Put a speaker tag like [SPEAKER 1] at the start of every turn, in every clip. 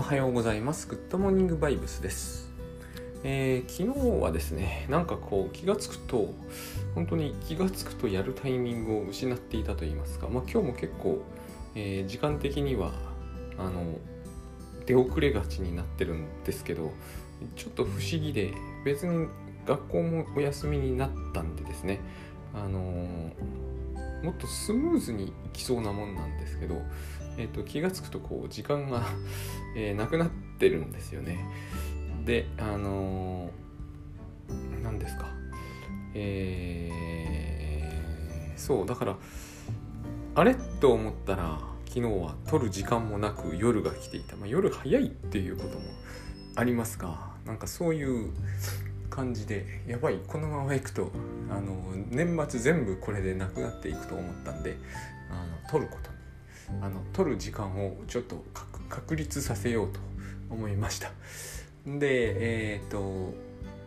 [SPEAKER 1] おはようございます。グッドモーニングバイブスです。えー昨日はですね、なんかこう気がつくと、本当に気がつくとやるタイミングを失っていたと言いますか、まあ今日も結構、えー時間的には、あの、出遅れがちになってるんですけど、ちょっと不思議で、別に学校もお休みになったんでですね、あのーもっとスムーズにいきそうなもんなんですけど、えー、と気がつくとこう時間が、えーなくなってるんですよね。であのー何ですかえーそうだからあれと思ったら昨日は撮る時間もなく夜が来ていた、まあ、夜早いっていうこともありますがなんかそういう感じでやばいこのままいくとあの年末全部これでなくなっていくと思ったんであの撮ることあの撮る時間をちょっと確立させようと思いました。でえっ、と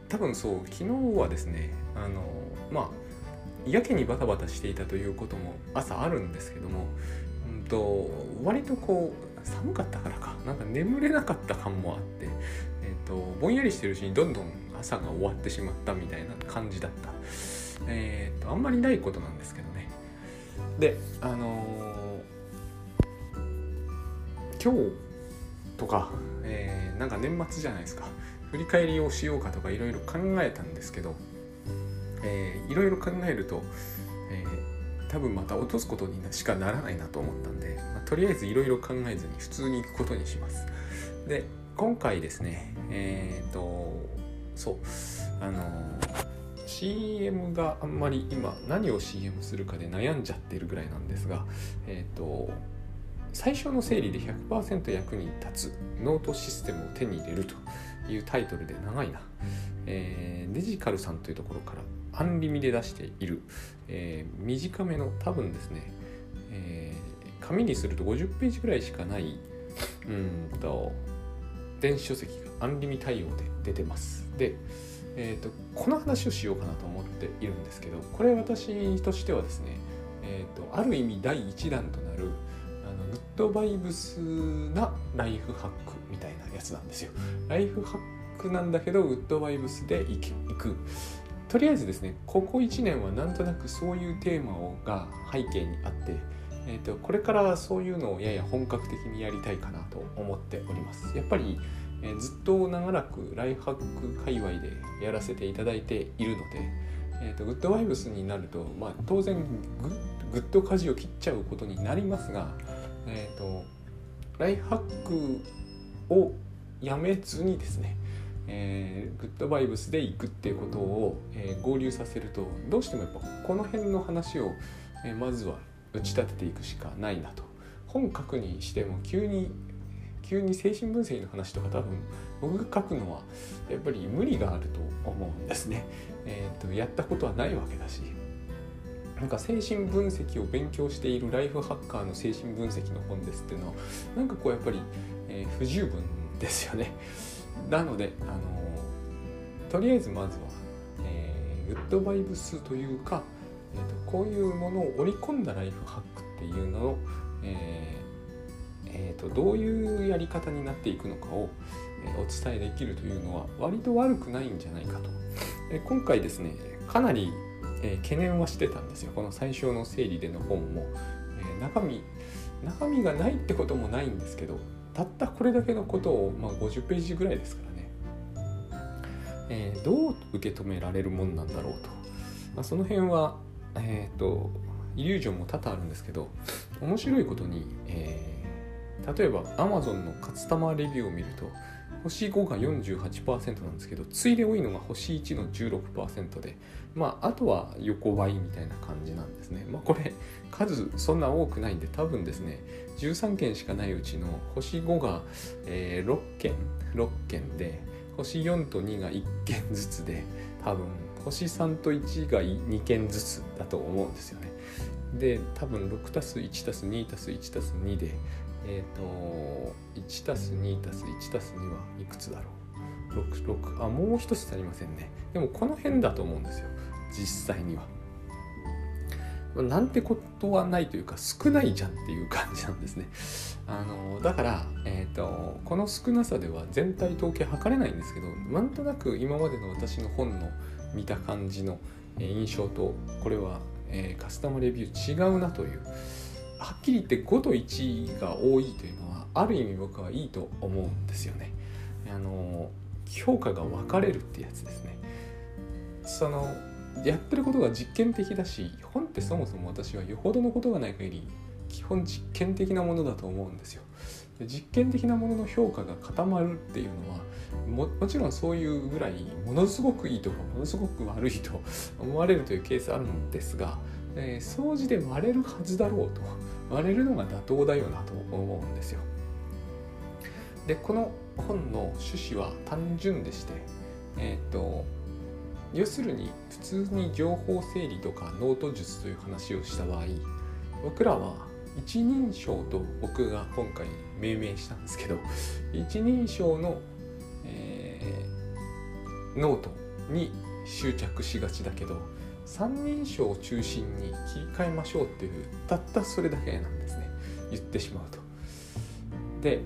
[SPEAKER 1] 多分そう昨日はですねあのまあやけにバタバタしていたということも朝あるんですけども、うん、と割とこう寒かったからかなんか眠れなかった感もあって、えー、とぼんやりしてるうちにどんどん朝が終わってしまったみたいな感じだった、えー、とあんまりないことなんですけどね。であのー今日とか、えーなんか年末じゃないですか。振り返りをしようかとかいろいろ考えたんですけど、いろいろ考えると、えー多分また落とすことにしかならないなと思ったんで、まあとりあえずいろいろ考えずに普通に行くことにします。で今回ですねえっ、とそうあの CM があんまり今何を CM するかで悩んじゃってるぐらいなんですがえっ、と最初の整理で100%役に立つノートシステムを手に入れるというタイトルで長いな、えーデジカルさんというところからアンリミで出している、えー短めの多分ですね、えー紙にすると50ページぐらいしかないうんと電子書籍がアンリミ対応で出てます。で、えー、とこの話をしようかなと思っているんですけどこれ私としてはですね、えー、とある意味第1弾となるのグッドバイブスなライフハックみたいなやつなんですよ。ライフハックなんだけどグッドバイブスでいく。とりあえずですねここ1年はなんとなくそういうテーマをが背景にあって、えー、とこれからそういうのをやや本格的にやりたいかなと思っております。やっぱり、えーずっと長らくライフハック界隈でやらせていただいているので、えー、とグッドバイブスになると、まあ、当然グッグッと舵を切っちゃうことになりますが、えー、とライフハックをやめずにですね、えーグッドバイブスで行くっていうことを、えー合流させるとどうしてもやっぱこの辺の話を、えーまずは打ち立てていくしかないなと本書くにしても急に急に精神分析の話とか多分僕が書くのはやっぱり無理があると思うんですね。えー、とやったことはないわけだしなんか精神分析を勉強しているライフハッカーの精神分析の本ですっていうのはなんかこうやっぱり、えー不十分ですよね。なので、あのーとりあえずまずは、えーグッドバイブスというか、えーとこういうものを織り込んだライフハックっていうのを、えーえーとどういうやり方になっていくのかを、えーお伝えできるというのは割と悪くないんじゃないかと。えー今回ですねかなり、えー懸念はしてたんですよ。この最初の整理での本も、えー中身中身がないってこともないんですけどたったこれだけのことを、まあ、50ページぐらいですからね、えーどう受け止められるもんなんだろうと、まあ、その辺はえっ、とイリュージョンも多々あるんですけど面白いことに、え例えば Amazon のカスタマーレビューを見ると星5が48%なんですけど次いで多いのが星1の16%でまああとは横ばいみたいな感じなんですね。まあこれ数そんな多くないんで多分ですね13件しかないうちの星5が、えー6件6件で星4と2が1件ずつで多分星3と1が2件ずつだと思うんですよね。で多分6たす1たす2たす1たす2でえっ、と 1+2+1+2 はいくつだろう？66あもう一つ足りませんね。でもこの辺だと思うんですよ。実際には。なんてことはないというか少ないじゃんっていう感じなんですね。あのだから、えーと、この少なさでは全体統計測れないんですけどなんとなく今までの私の本の見た感じの印象とこれは、えー、カスタムレビュー違うなというはっきり言って5と1が多いというのはある意味僕はいいと思うんですよね。あの評価が分かれるってやつですね。そのやってることが実験的だし本ってそもそも私はよほどのことがない限り基本実験的なものだと思うんですよ。実験的なものの評価が固まるっていうのはももちろんそういうぐらいものすごくいいとかものすごく悪いと思われるというケースあるんですが、えー、総じて割れるはずだろうと割れるのが妥当だよなと思うんですよ。でこの本の趣旨は単純でしてえっ、ー、と要するに普通に情報整理とかノート術という話をした場合僕らは一人称と僕が今回命名したんですけど一人称の、えー、ノートに執着しがちだけど三人称を中心に切り替えましょうっていうたったそれだけなんですね言ってしまうと。で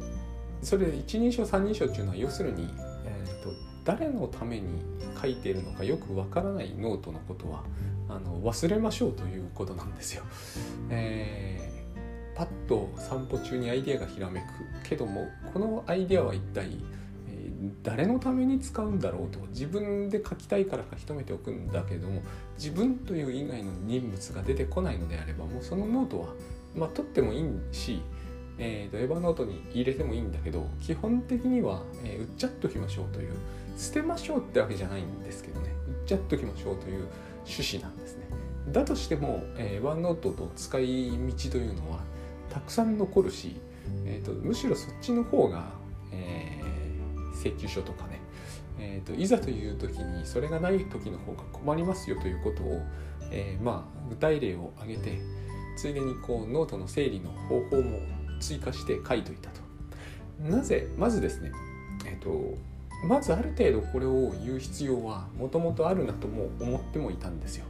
[SPEAKER 1] それで一人称三人称っていうのは要するに、えーと誰のために書いているのかよくわからないノートのことはあの忘れましょうということなんですよ。えー、パッと散歩中にアイデアがひらめくけどもこのアイデアは一体、誰のために使うんだろうと。自分で書きたいから書き留めておくんだけども自分という以外の人物が出てこないのであればもうそのノートは、まあ、取ってもいいしえーと、エヴァノートに入れてもいいんだけど基本的には、えー、売っちゃっときましょうという捨てましょうってわけじゃないんですけどね。売っちゃっときましょうという趣旨なんですね。だとしても、えー、ワンノートと使い道というのはたくさん残るし、えーと、むしろそっちの方が、請求書とかね、えーと、いざという時にそれがない時の方が困りますよということを、えー、まあ具体例を挙げてついでにこうノートの整理の方法も追加して書いといたと。なぜまずですね、えっ、ー、とまずある程度これを言う必要はもともとあるなとも思ってもいたんですよ。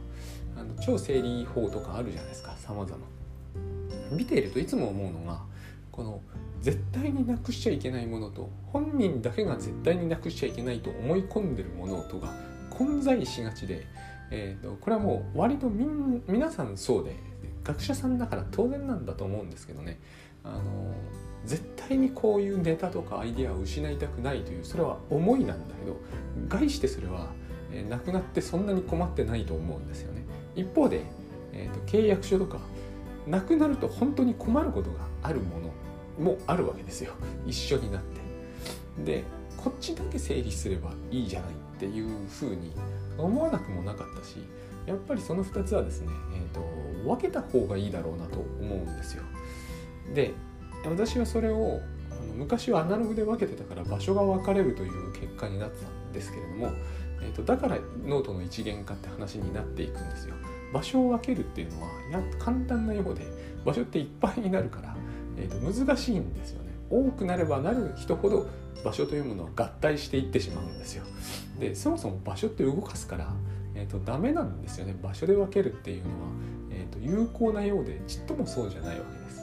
[SPEAKER 1] あの超整理法とかあるじゃないですか様々。見ているといつも思うのがこの絶対になくしちゃいけないものと本人だけが絶対になくしちゃいけないと思い込んでるものとが混在しがちで、えーと、これはもう割とみん皆さんそうで学者さんだから当然なんだと思うんですけどね。あの絶対にこういうネタとかアイデアを失いたくないというそれは思いなんだけど概してそれは、えー、なくなってそんなに困ってないと思うんですよね。一方で、えーと、契約書とかなくなると本当に困ることがあるもの。もあるわけですよ。一緒になって。でこっちだけ整理すればいいじゃないっていうふうに思わなくもなかったしやっぱりその2つはですね、えーと分けた方がいいだろうなと思うんですよ。で私はそれをあの昔はアナログで分けてたから場所が分かれるという結果になってたんですけれども、えーと、だからノートの一元化って話になっていくんですよ。場所を分けるっていうのはや簡単なようで場所っていっぱいになるから、えーと難しいんですよね。多くなればなるほど場所というものは合体していってしまうんですよ。でそもそも場所って動かすから、えーと、ダメなんですよね場所で分けるっていうのは、えーと有効なようでちっともそうじゃないわけです。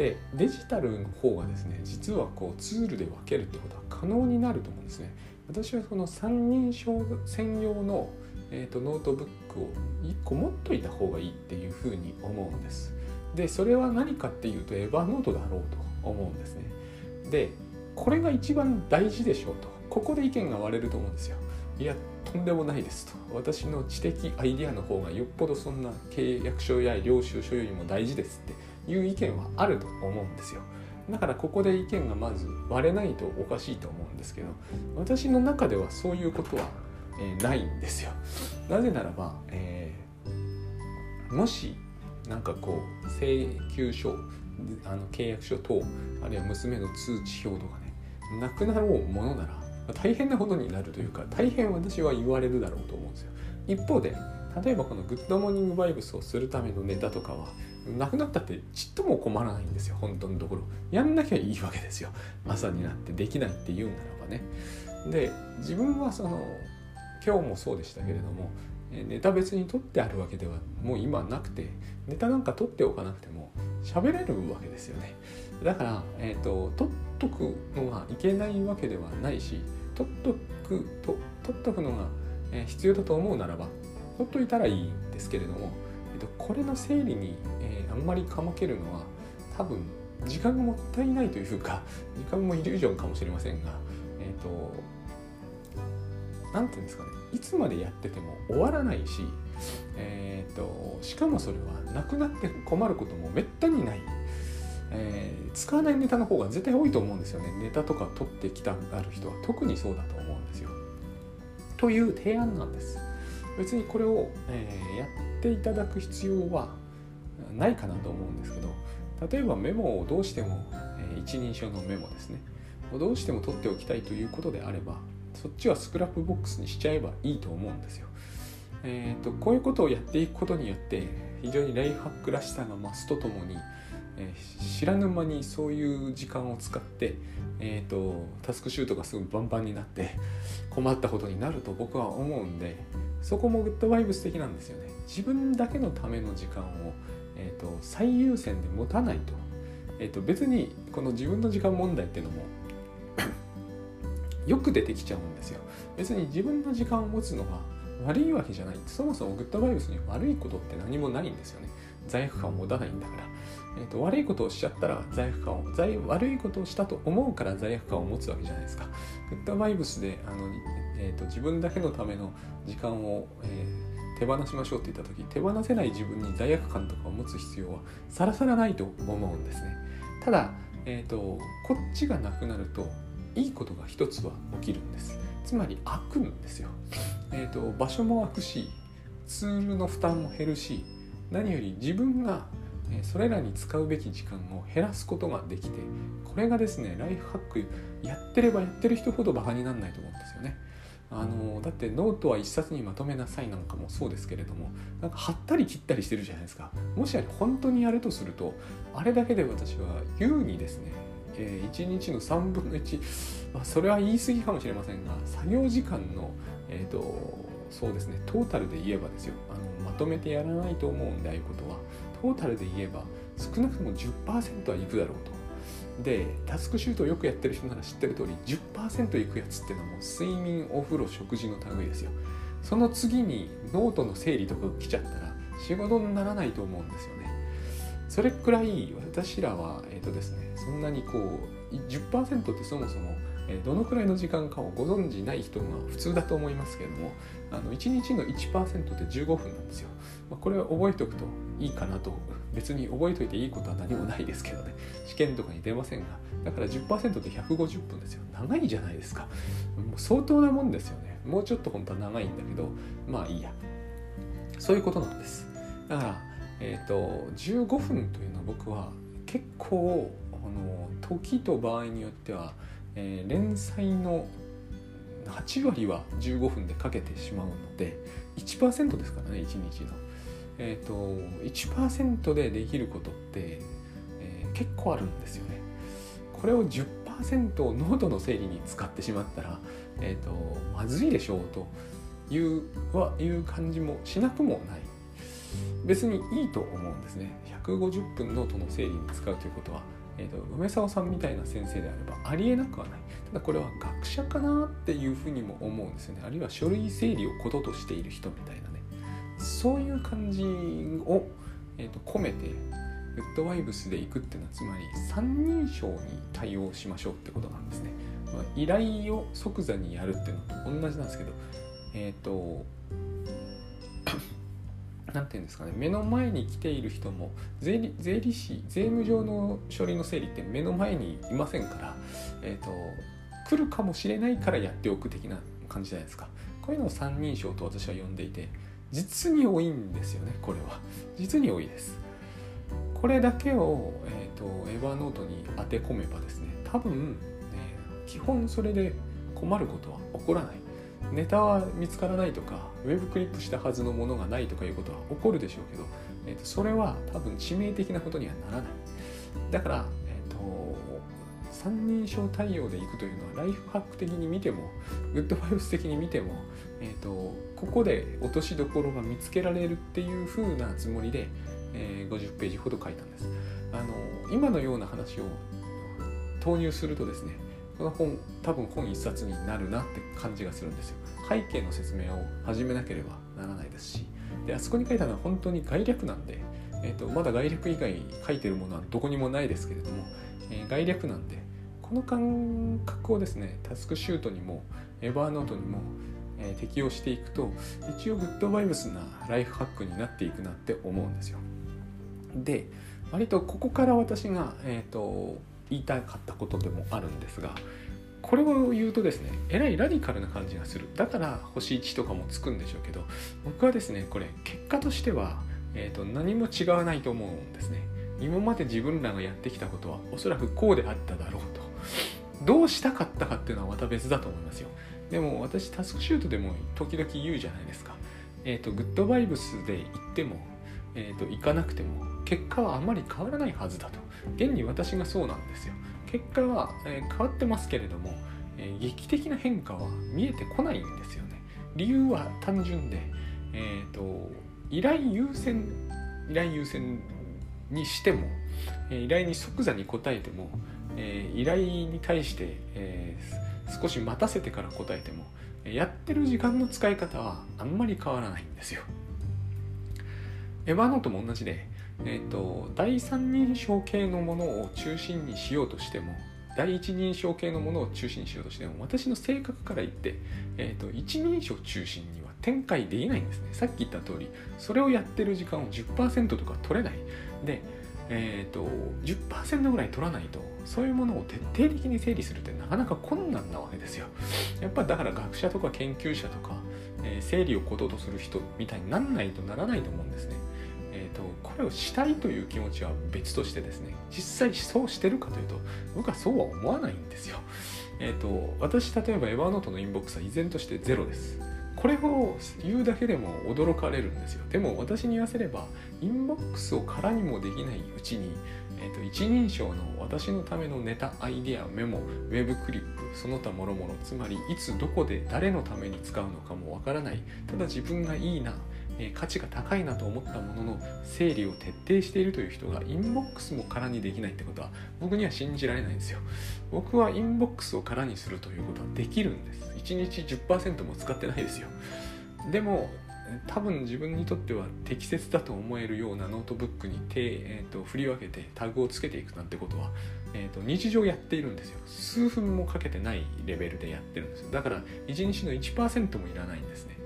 [SPEAKER 1] でデジタルの方がですね実はこうツールで分けるってことは可能になると思うんですね私はその三人称専用の、えーと、ノートブックを1個持っといた方がいいっていうふうに思うんですでそれは何かっていうとエヴァノートだろうと思うんですね。でこれが一番大事でしょうと。ここで意見が割れると思うんですよ。いやとんでもないですと。私の知的アイデアの方がよっぽどそんな契約書や領収書よりも大事ですって。いう意見はあると思うんですよ。だからここで意見がまず割れないとおかしいと思うんですけど私の中ではそういうことは、えー、ないんですよ。なぜならば、えー、もしなんかこう請求書あの契約書等あるいは娘の通知表とかねなくなろうものなら大変なことになるというか大変私は言われるだろうと思うんですよ。一方で例えばこのグッドモーニングバイブスをするためのネタとかはなくなったってちっとも困らないんですよ本当のところ。やんなきゃいいわけですよ。朝になってできないって言うならばね。で自分はその今日もそうでしたけれども、ネタ別に取ってあるわけではもう今なくてネタなんか取っておかなくても喋れるわけですよね。だから、えーと、取っとくのがいけないわけではないし取っとくと取っとくのが必要だと思うならば取っといたらいいんですけれども、えーと、これの整理に、えー、あんまりかまけるのは多分時間がもったいないというか時間もイリュージョンかもしれませんがえっ、ー、と何て言うんですかねいつまでやってても終わらないし、えーと、しかもそれはなくなって困ることもめったにない、えー、使わないネタの方が絶対多いと思うんですよねネタとか取ってきたある人は特にそうだと思うんですよ。という提案なんです。別にこれを、えー、やっていただく必要はないかなと思うんですけど例えばメモをどうしても、えー、一人称のメモですねどうしても取っておきたいということであればそっちは Scrapbox にしちゃえばいいと思うんですよ。えーと、こういうことをやっていくことによって非常にライフハックらしさが増すとともに、えー、知らぬ間にそういう時間を使って、えーと、タスクシュートがすぐバンバンになって困ったことになると僕は思うんでそこもグッドバイブス的なんですよね。自分だけのための時間を、えーと、最優先で持たないと,、えー、と別にこの自分の時間問題っていうのもよく出てきちゃうんですよ別に自分の時間を持つのが悪いわけじゃない。そもそもグッドバイブスに悪いことって何もないんですよね。罪悪感を持たないんだから、えーと、悪いことをしちゃったら罪悪感を罪悪いことをしたと思うから罪悪感を持つわけじゃないですか。グッドバイブスであの、えーと、自分だけのための時間を、えー、手放しましょうって言った時手放せない自分に罪悪感とかを持つ必要はさらさらないと思うんですね。ただ、えーとこっちがなくなるといいことが一つは起きるんです。つまり開くんですよ、えーと、場所も開くしツールの負担も減るし何より自分がそれらに使うべき時間を減らすことができてこれがですねライフハックやってればやってる人ほどバカにならないと思うんですよね。あのだってノートは一冊にまとめなさいなんかもそうですけれどもなんか貼ったり切ったりしてるじゃないですか。もしあれ本当にやるとするとあれだけで私は優にですねえ、1日の3分の1、まあ、それは言い過ぎかもしれませんが作業時間の、えーと、そうですねトータルで言えばですよ。あのまとめてやらないと思うんでああいうことは。トータルで言えば少なくとも10%はいくだろうと。でタスクシュートをよくやってる人なら知ってる通り10%いくやつっていうのはもう睡眠お風呂食事の類ですよ。その次にノートの整理とか来ちゃったら仕事にならないと思うんですよね。それくらい私らは、えーとですね、そんなにこう10%ってそもそも、どのくらいの時間かをご存じない人が普通だと思いますけれどもあの1日の1%って15分なんですよ。まあ、これは覚えておくといいかなと別に覚えておいていいことは何もないですけどね。試験とかに出ませんがだから10%で150分ですよ。長いじゃないですか。もう相当なもんですよね。もうちょっと本当は長いんだけどまあいいや。そういうことなんです。だからえーと、15分というのは僕は結構あの時と場合によっては、えー、連載の8割は15分で書けてしまうので1%ですからね1日の。えーと、1%でできることって、えー、結構あるんですよね。これを10%をノートの整理に使ってしまったら、えーとまずいでしょうというはいう感じもしなくもない別にいいと思うんですね150分ノートの整理に使うということは、えーと、梅沢さんみたいな先生であればありえなくはない。ただこれは学者かなっていうふうにも思うんですよね。あるいは書類整理をこととしている人みたいなね。そういう感じを、えーと、込めてグッドワイブスで行くっていうのはつまり三人称に対応しましょうってことなんですね、まあ、依頼を即座にやるっていうのと同じなんですけどえっ、ー、と何て言うんですかね目の前に来ている人も税理税理士税務上の書類の整理って目の前にいませんから、えーと、来るかもしれないからやっておく的な感じじゃないですか。こういうのを三人称と私は呼んでいて実に多いんですよねこれは。実に多いです。これだけを、えーと、とエヴァノートに当て込めばですね多分、ね、基本それで困ることは起こらない。ネタは見つからないとかウェブクリップしたはずのものがないとかいうことは起こるでしょうけど、えー、とそれは多分致命的なことにはならない。だから、えーと、三人称対応でいくというのはライフハック的に見てもグッドバイブス的に見ても、えーと、ここで落としどころが見つけられるっていう風なつもりで、えー、50ページほど書いたんです。あの今のような話を投入するとですねこの本多分本一冊になるなって感じがするんですよ。背景の説明を始めなければならないですし。であそこに書いたのは本当に概略なんで、えーと、まだ概略以外書いてるものはどこにもないですけれども、えー、概略なんでこの感覚をですねタスクシュートにもエバーノートにも、えー、適用していくと一応グッドバイブスなライフハックになっていくなって思うんですよ。で割とここから私が、えーと言いたかったことでもあるんですがこれを言うとですねえらいラディカルな感じがする。だから星1とかもつくんでしょうけど僕はですねこれ結果としては、えーと、何も違わないと思うんですね。今まで自分らがやってきたことはおそらくこうであっただろうと。どうしたかったかっていうのはまた別だと思いますよ。でも私タスクシュートでも時々言うじゃないですか。えっ、ー、とグッドバイブスで言ってもえーと、行かなくても結果はあまり変わらないはずだと。現に私がそうなんですよ。結果は、え、変わってますけれども、え、劇的な変化は見えてこないんですよね。理由は単純で、えーと、依頼優先依頼優先にしても、え、依頼に即座に答えても、え依頼に対して、え少し待たせてから答えてもやってる時間の使い方はあんまり変わらないんですよ。エヴァノートも同じで、えーと、第三人称系のものを中心にしようとしても第一人称系のものを中心にしようとしても私の性格から言って、えーと、一人称中心には展開できないんですね。さっき言った通りそれをやってる時間を10%とか取れない。で、えーと、10%ぐらい取らないとそういうものを徹底的に整理するってなかなか困難なわけですよ。やっぱだから学者とか研究者とか、えー、整理を行動とする人みたいになんないとならないと思うんですね、これをしたいという気持ちは別としてですね実際そうしてるかというと僕はそうは思わないんですよ。えっ、ー、と私例えば Evernote の inbox は依然としてゼロです。これを言うだけでも驚かれるんですよ。でも私に言わせれば inbox を空にもできないうちに、えーと、一人称の私のためのネタアイデアメモウェブクリップその他諸々つまりいつどこで誰のために使うのかもわからないただ自分がいいなえ価値が高いなと思ったものの整理を徹底しているという人が inbox も空にできないってことは僕には信じられないんですよ。僕は inbox を空にするということはできるんです。1日10%も使ってないですよ。でも多分自分にとっては適切だと思えるようなノートブックに手、えーと、振り分けてタグをつけていくなんてことは、えーと、日常やっているんですよ。数分もかけてないレベルでやってるんですよ。だから1日の1%もいらないんですね。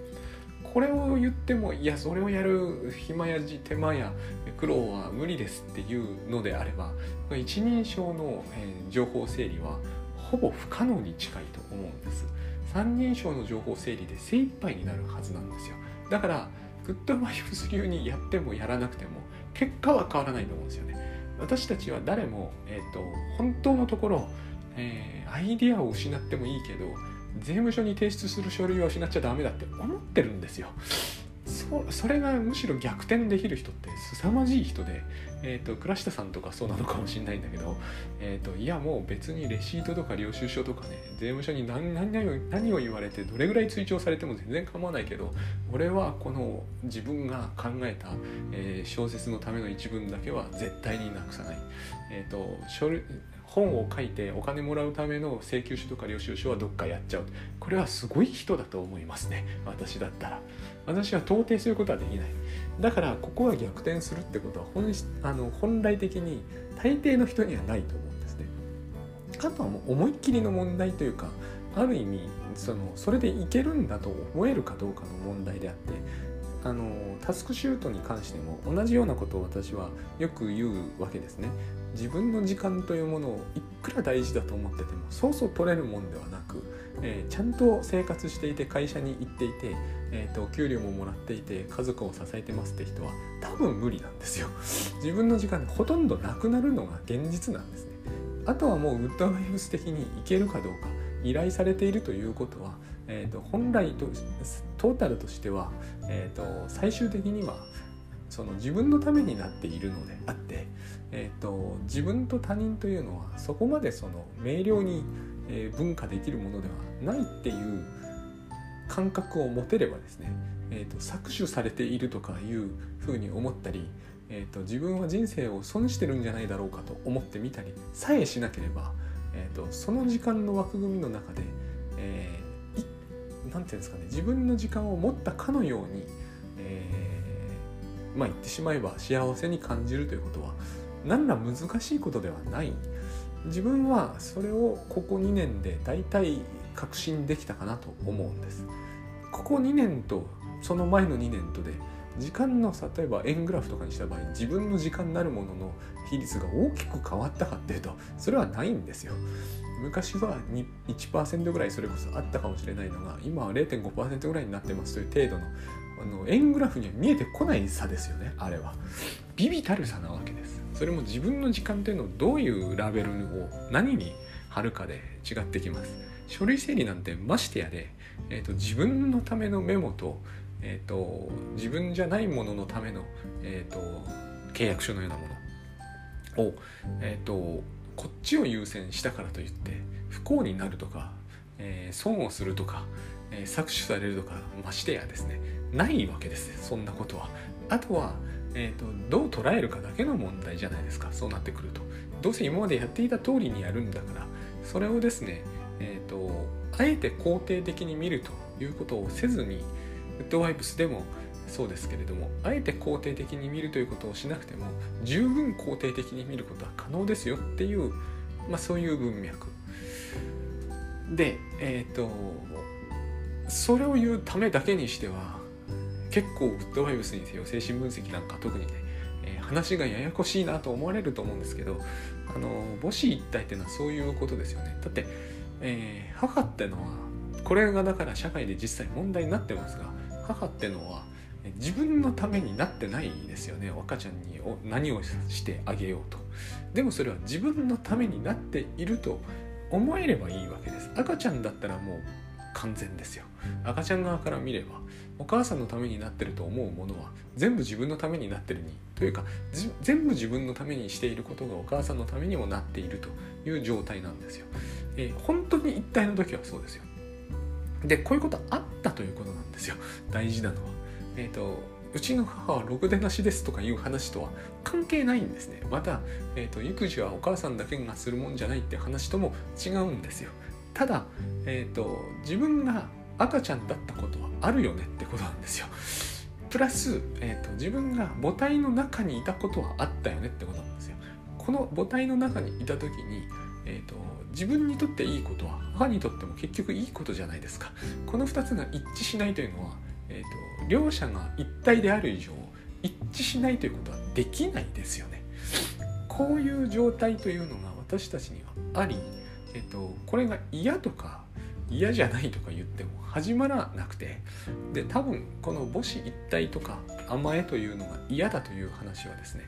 [SPEAKER 1] これを言ってもいやそれをやる暇やじ手間や苦労は無理ですっていうのであれば一人称の、え情報整理はほぼ不可能に近いと思うんです。三人称の情報整理で精一杯になるはずなんですよ。だからグッドバイブス流にやってもやらなくても結果は変わらないと思うんですよね。私たちは誰も、えーと、本当のところ、えー、アイデアを失ってもいいけど税務署に提出する書類は失っちゃダメだって思ってるんですよ。そそれがむしろ逆転できる人って凄まじい人で、えーと、倉下さんとかそうなのかもしれないんだけど、えーと、いやもう別にレシートとか領収書とかね税務署に何何を言われてどれぐらい追徴されても全然構わないけど俺はこの自分が考えた、えー、小説のための一文だけは絶対になくさない、えーと書本を書いてお金もらうための請求書とか領収書はどっかやっちゃう。これはすごい人だと思いますね。私だったら。私は到底そういうことはできない。だからここは逆転するってことは本あの本来的に大抵の人にはないと思うんですね。あとはもう思いっきりの問題というかある意味そのそれでいけるんだと思えるかどうかの問題であってあのタスクシュートに関しても同じようなことを私はよく言うわけですね。自分の時間というものをいくら大事だと思っててもそうそう取れるもんではなく、えー、ちゃんと生活していて会社に行っていて、えーと、給料ももらっていて家族を支えてますって人は多分無理なんですよ。自分の時間ほとんどなくなるのが現実なんですね。あとはもうウッドバイブス的にいけるかどうか依頼されているということは、えーと、本来とトータルとしては、えーと最終的にはその自分のためになっているのであって、えーと、自分と他人というのはそこまでその明瞭に、えー、分化できるものではないっていう感覚を持てればですね、えーと、搾取されているとかいうふうに思ったり、えーと、自分は人生を損してるんじゃないだろうかと思ってみたりさえしなければ、えー、とその時間の枠組みの中で、えー、て言うんですかね自分の時間を持ったかのように、えー、まあ言ってしまえば幸せに感じるということは何ら難しいことではない。自分はそれをここ2年で大体確信できたかなと思うんです。ここ2年とその前の2年とで時間の例えば円グラフとかにした場合自分の時間なるものの比率が大きく変わったかっていうとそれはないんですよ。昔は1%ぐらいそれこそあったかもしれないのが今は0.5%ぐらいになってますという程度のあの円グラフには見えてこない差ですよねあれは。ビビたる差なわけです。それも自分の時間というのをどういうラベルを何に貼るかで違ってきます。書類整理なんてましてやで、えーと、自分のためのメモと,、えーと、自分じゃないもののための、えーと、契約書のようなものを、えー、とこっちを優先したからといって不幸になるとか、えー、損をするとか、えー、搾取されるとかましてやですねないわけですそんなことは。あとは、えーと、どう捉えるかだけの問題じゃないですかそうなってくると。どうせ今までやっていた通りにやるんだからそれをですね、えーと、あえて肯定的に見るということをせずにッドワイプスでもそうですけれどもあえて肯定的に見るということをしなくても十分肯定的に見ることは可能ですよっていう、まあ、そういう文脈。でえっ、ー、とそれを言うためだけにしては結構グッドバイブスにせよ精神分析なんか特にね、えー、話がややこしいなと思われると思うんですけどあの母子一体っていうのはそういうことですよね。だって、えー、母ってのはこれがだから社会で実際問題になってますが母ってのは自分のためになってないですよね赤ちゃんに何をしてあげようとでもそれは自分のためになっていると思えればいいわけです赤ちゃんだったらもう完全ですよ赤ちゃん側から見ればお母さんのためになってると思うものは全部自分のためになってるにというか全部自分のためにしていることがお母さんのためにもなっているという状態なんですよ。えー、本当に一体の時はそうですよ。でこういうことあったということなんですよ大事なのは。えっ、ー、とうちの母はろくでなしですとかいう話とは関係ないんですね。また、えーと、育児はお母さんだけがするもんじゃないって話とも違うんですよ。ただ、えーと、自分が赤ちゃんだったことはあるよねってことなんですよ。プラス、えーと、自分が母体の中にいたことはあったよねってことなんですよ。この母体の中にいた時に、えーと、自分にとっていいことは母にとっても結局いいことじゃないですか。この2つが一致しないというのは、えー、と両者が一体である以上一致しないということはできないですよね。こういう状態というのが私たちにはありえっと、これが嫌とか嫌じゃないとか言っても始まらなくてで多分この母子一体とか甘えというのが嫌だという話はですね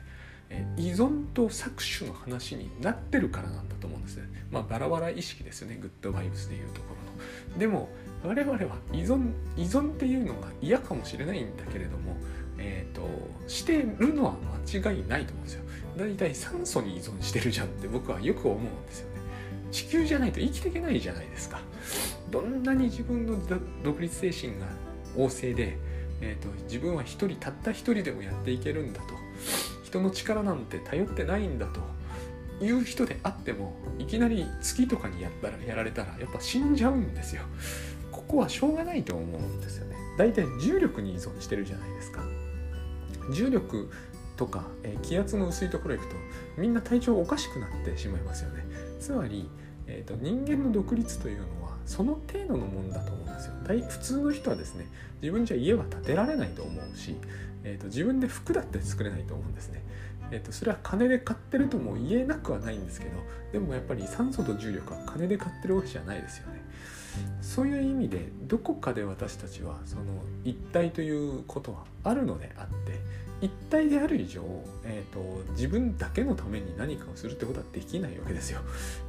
[SPEAKER 1] 依存と搾取の話になってるからなんだと思うんですね。まあバラバラ意識ですよねグッドバイブスでいうところの。でも我々は依存依存っていうのが嫌かもしれないんだけれども、えーと、してるのは間違いないと思うんですよ。大体酸素に依存してるじゃんって僕はよく思うんですよね。地球じゃないと生きていけないじゃないですかどんなに自分の独立精神が旺盛で、えーと、自分は一人たった一人でもやっていけるんだと人の力なんて頼ってないんだという人であってもいきなり月とかにやったらやられたらやっぱ死んじゃうんですよ。ここはしょうがないと思うんですよね。大体重力に依存してるじゃないですか。重力とか、え、気圧の薄いところへ行くとみんな体調おかしくなってしまいますよね。つまり、えーと、人間の独立というのはその程度のもんだと思うんですよ。普通の人はですね自分じゃ家は建てられないと思うし、えーと、自分で服だって作れないと思うんですねえーと、それは金で買ってるとも言えなくはないんですけどでもやっぱり酸素と重力は金で買ってるわけじゃないですよねそういう意味でどこかで私たちはその一体ということはあるのであって一体である以上、えーと、自分だけのために何かをするってことはできないわけですよ。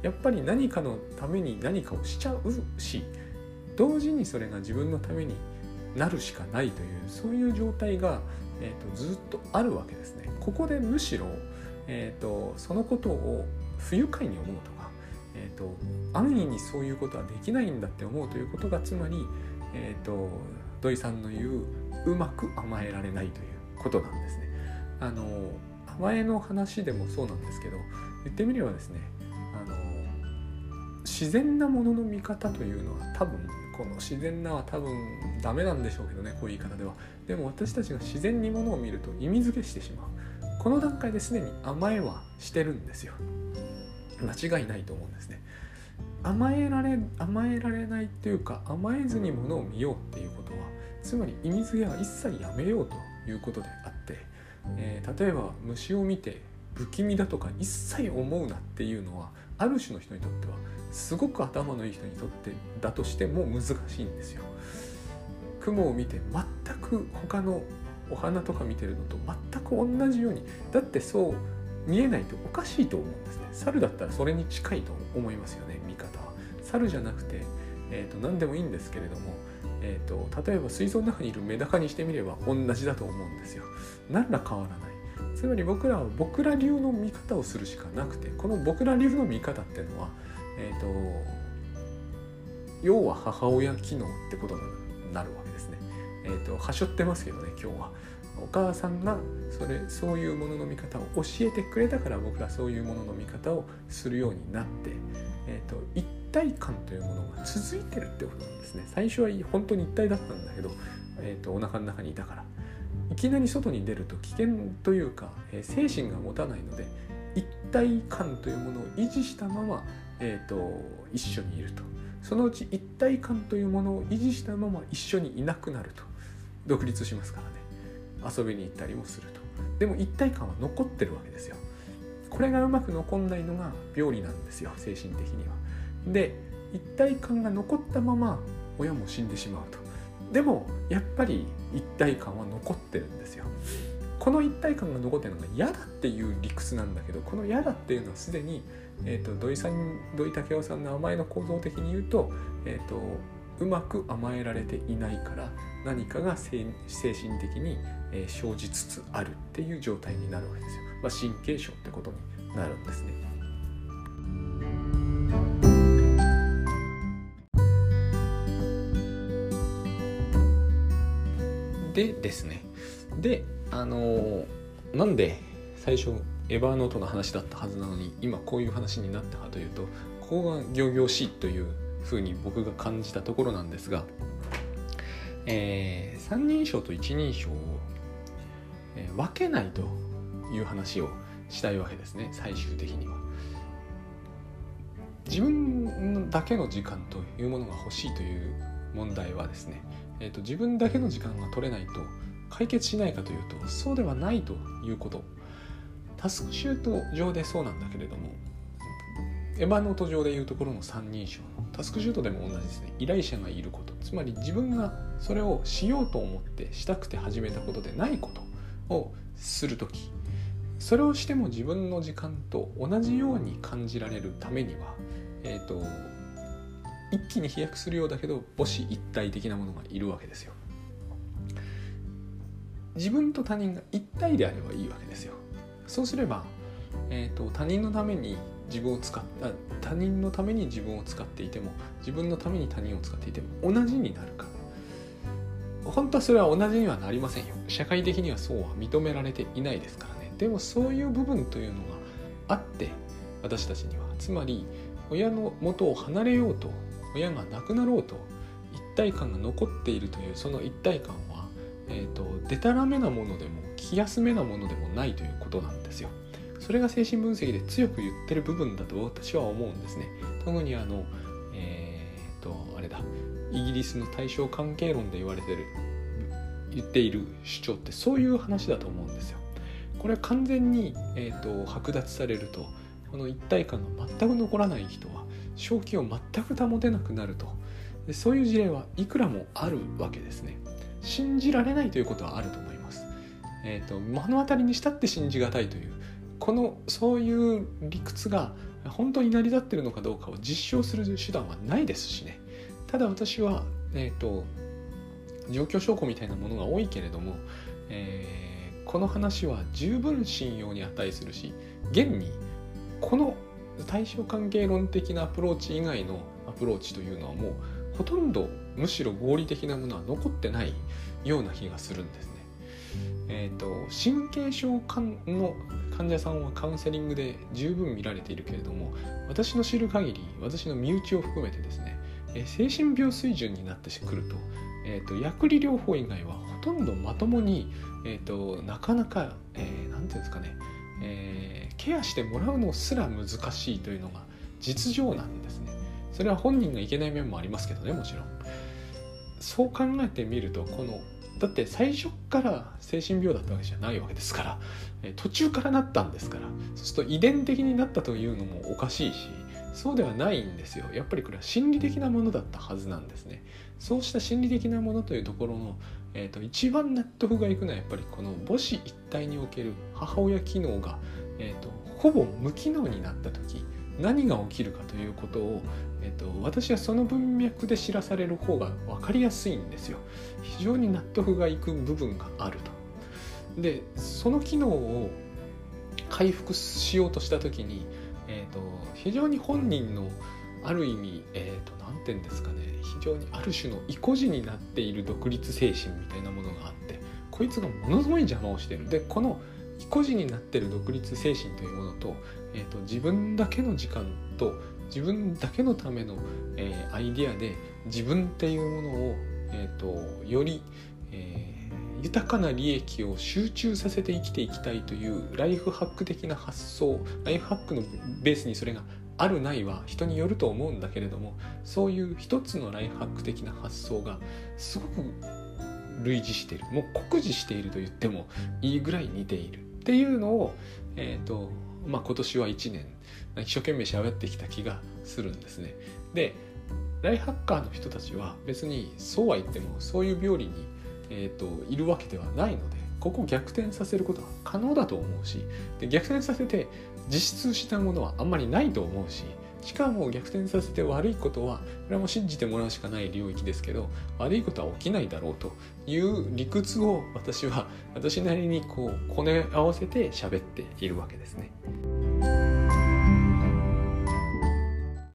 [SPEAKER 1] やっぱり何かのために何かをしちゃうし同時にそれが自分のためになるしかないというそういう状態が、えーと、ずっとあるわけですね。ここでむしろ、えーと、そのことを不愉快に思うとか、えーと、安易にそういうことはできないんだって思うということがつまり、えー、と土井さんの言ううまく甘えられないということなんですね。あの甘えの話でもそうなんですけど言ってみればですねあの自然なものの見方というのは多分この自然なは多分ダメなんでしょうけどねこういう言い方ではでも私たちが自然にものを見ると意味付けしてしまう。この段階ですでに甘えはしてるんですよ。間違いないと思うんですね。甘えられ甘えられないっていうか甘えずにものを見ようっていうことはつまり意味付けは一切やめようということであって、えー、例えば虫を見て不気味だとか一切思うなっていうのはある種の人にとってはすごく頭のいい人にとってだとしても難しいんですよ。雲を見て全く他のお花とか見てるのと全く同じようにだってそう見えないとおかしいと思うんですね。猿だったらそれに近いと思いますよね見方は。猿じゃなくて、えーと、何でもいいんですけれども、えーと、例えば水槽の中にいるメダカにしてみれば同じだと思うんですよ。何ら変わらない。つまり僕らは僕ら流の見方をするしかなくてこの僕ら流の見方っていうのはえーと、要は母親機能ってことになるわ。えーと、はしょってますけどね今日は。お母さんがそれそういうものの見方を教えてくれたから僕らそういうものの見方をするようになって、えーと、一体感というものが続いてるってことなんですね。最初は本当に一体だったんだけど、えー、とお腹の中にいたから。いきなり外に出ると危険というか、えー、精神が持たないので一体感というものを維持したままえーと、一緒にいるとそのうち一体感というものを維持したまま一緒にいなくなると独立しますからね。遊びに行ったりもすると。でも一体感は残ってるわけですよ。これがうまく残んないのが病理なんですよ精神的には。で一体感が残ったまま親も死んでしまうと。でもやっぱり一体感は残ってるんですよ。この一体感が残ってるのが嫌だっていう理屈なんだけどこの嫌だっていうのはすでにえーと、土井さん土井武雄さんの甘えの構造的に言うと,、えーと、うまく甘えられていないから何かが精神的に、生じつつあるっていう状態になるわけですよ。まあ、神経症ってことになるんですね。でですねであのー、なんで最初エヴァーノートの話だったはずなのに今こういう話になったかというとここが仰々しいというふうに僕が感じたところなんですが、えー、三人称と一人称を、えー、分けないという話をしたいわけですね最終的には。自分だけの時間というものが欲しいという問題はですね、えーと自分だけの時間が取れないと解決しないかというとそうではないということタスクシュート上でそうなんだけれどもエヴァノート上でいうところの三人称の。タスクシュートでも同じですね。依頼者がいること。つまり自分がそれをしようと思ってしたくて始めたことでないことをする時。それをしても自分の時間と同じように感じられるためにはえっ、ー、と一気に飛躍するようだけど母子一体的なものがいるわけですよ。自分と他人が一体であればいいわけですよ。そうすれば、えーと、他人のために自分を使っ他人のために自分を使っていても自分のために他人を使っていても同じになるか本当はそれは同じにはなりませんよ。社会的にはそうは認められていないですからね。でもそういう部分というのがあって私たちには。つまり親の元を離れようと親が亡くなろうと一体感が残っているというその一体感は、えーと、とでたらめなものでも気休めなものでもないということなんですよ。それが精神分析で強く言ってる部分だと私は思うんですね。特にあの、えー、っと、あれだ、イギリスの対象関係論で言われてる、言っている主張ってそういう話だと思うんですよ。これは完全に、えー、っと剥奪されると、この一体感が全く残らない人は、正気を全く保てなくなると。でそういう事例はいくらもあるわけですね。信じられないということはあると思います。えーと、目の当たりにしたって信じがたいというこのそういう理屈が本当に成り立ってるのかどうかを実証する手段はないですしねただ私は、えーと、状況証拠みたいなものが多いけれども、えー、この話は十分信用に値するし現にこの対象関係論的なアプローチ以外のアプローチというのはもうほとんどむしろ合理的なものは残ってないような気がするんですね。えーと、神経症の患者さんはカウンセリングで十分見られているけれども私の知る限り私の身内を含めてですね、え精神病水準になってくると,、えーと、薬理療法以外はほとんどまともに、えーと、なかなか何、えー、て言うんですかね、えー、ケアしてもらうのすら難しいというのが実情なんですね。それは本人がいけない面もありますけどねもちろん。そう考えてみるとこのだって最初から精神病だったわけじゃないわけですから途中からなったんですからそうすると遺伝的になったというのもおかしいしそうではないんですよ。やっぱりこれは心理的なものだったはずなんですね。そうした心理的なものというところの、えーと、一番納得がいくのはやっぱりこの母子一体における母親機能が、えーとほぼ無機能になった時何が起きるかということを、えーと、私はその文脈で知らされる方が分かりやすいんですよ。非常に納得がいく部分があると。でその機能を回復しようとした時に、えーと、非常に本人のある意味、えーと、何て言うんですかね非常にある種の意固地になっている独立精神みたいなものがあってこいつがものすごい邪魔をしてる。でこの意固地になっている独立精神というものと,、えーと、自分だけの時間と自分だけのための、えー、アイディアで自分っていうものを、えーと、より、えー、豊かな利益を集中させて生きていきたいというライフハック的な発想ライフハックのベースにそれがあるないは人によると思うんだけれどもそういう一つのライフハック的な発想がすごく類似している。もう酷似していると言ってもいいぐらい似ている。っていうのを、えーとまあ、今年は1年一生懸命喋ってきた気がするんですね。でライハッカーの人たちは別にそうは言ってもそういう病理に、えーと、いるわけではないのでここを逆転させることは可能だと思うしで逆転させて実質したものはあんまりないと思うししかも逆転させて悪いことはこれはもう信じてもらうしかない領域ですけど悪いことは起きないだろうという理屈を私は私なりにこうこね合わせて喋っているわけですね。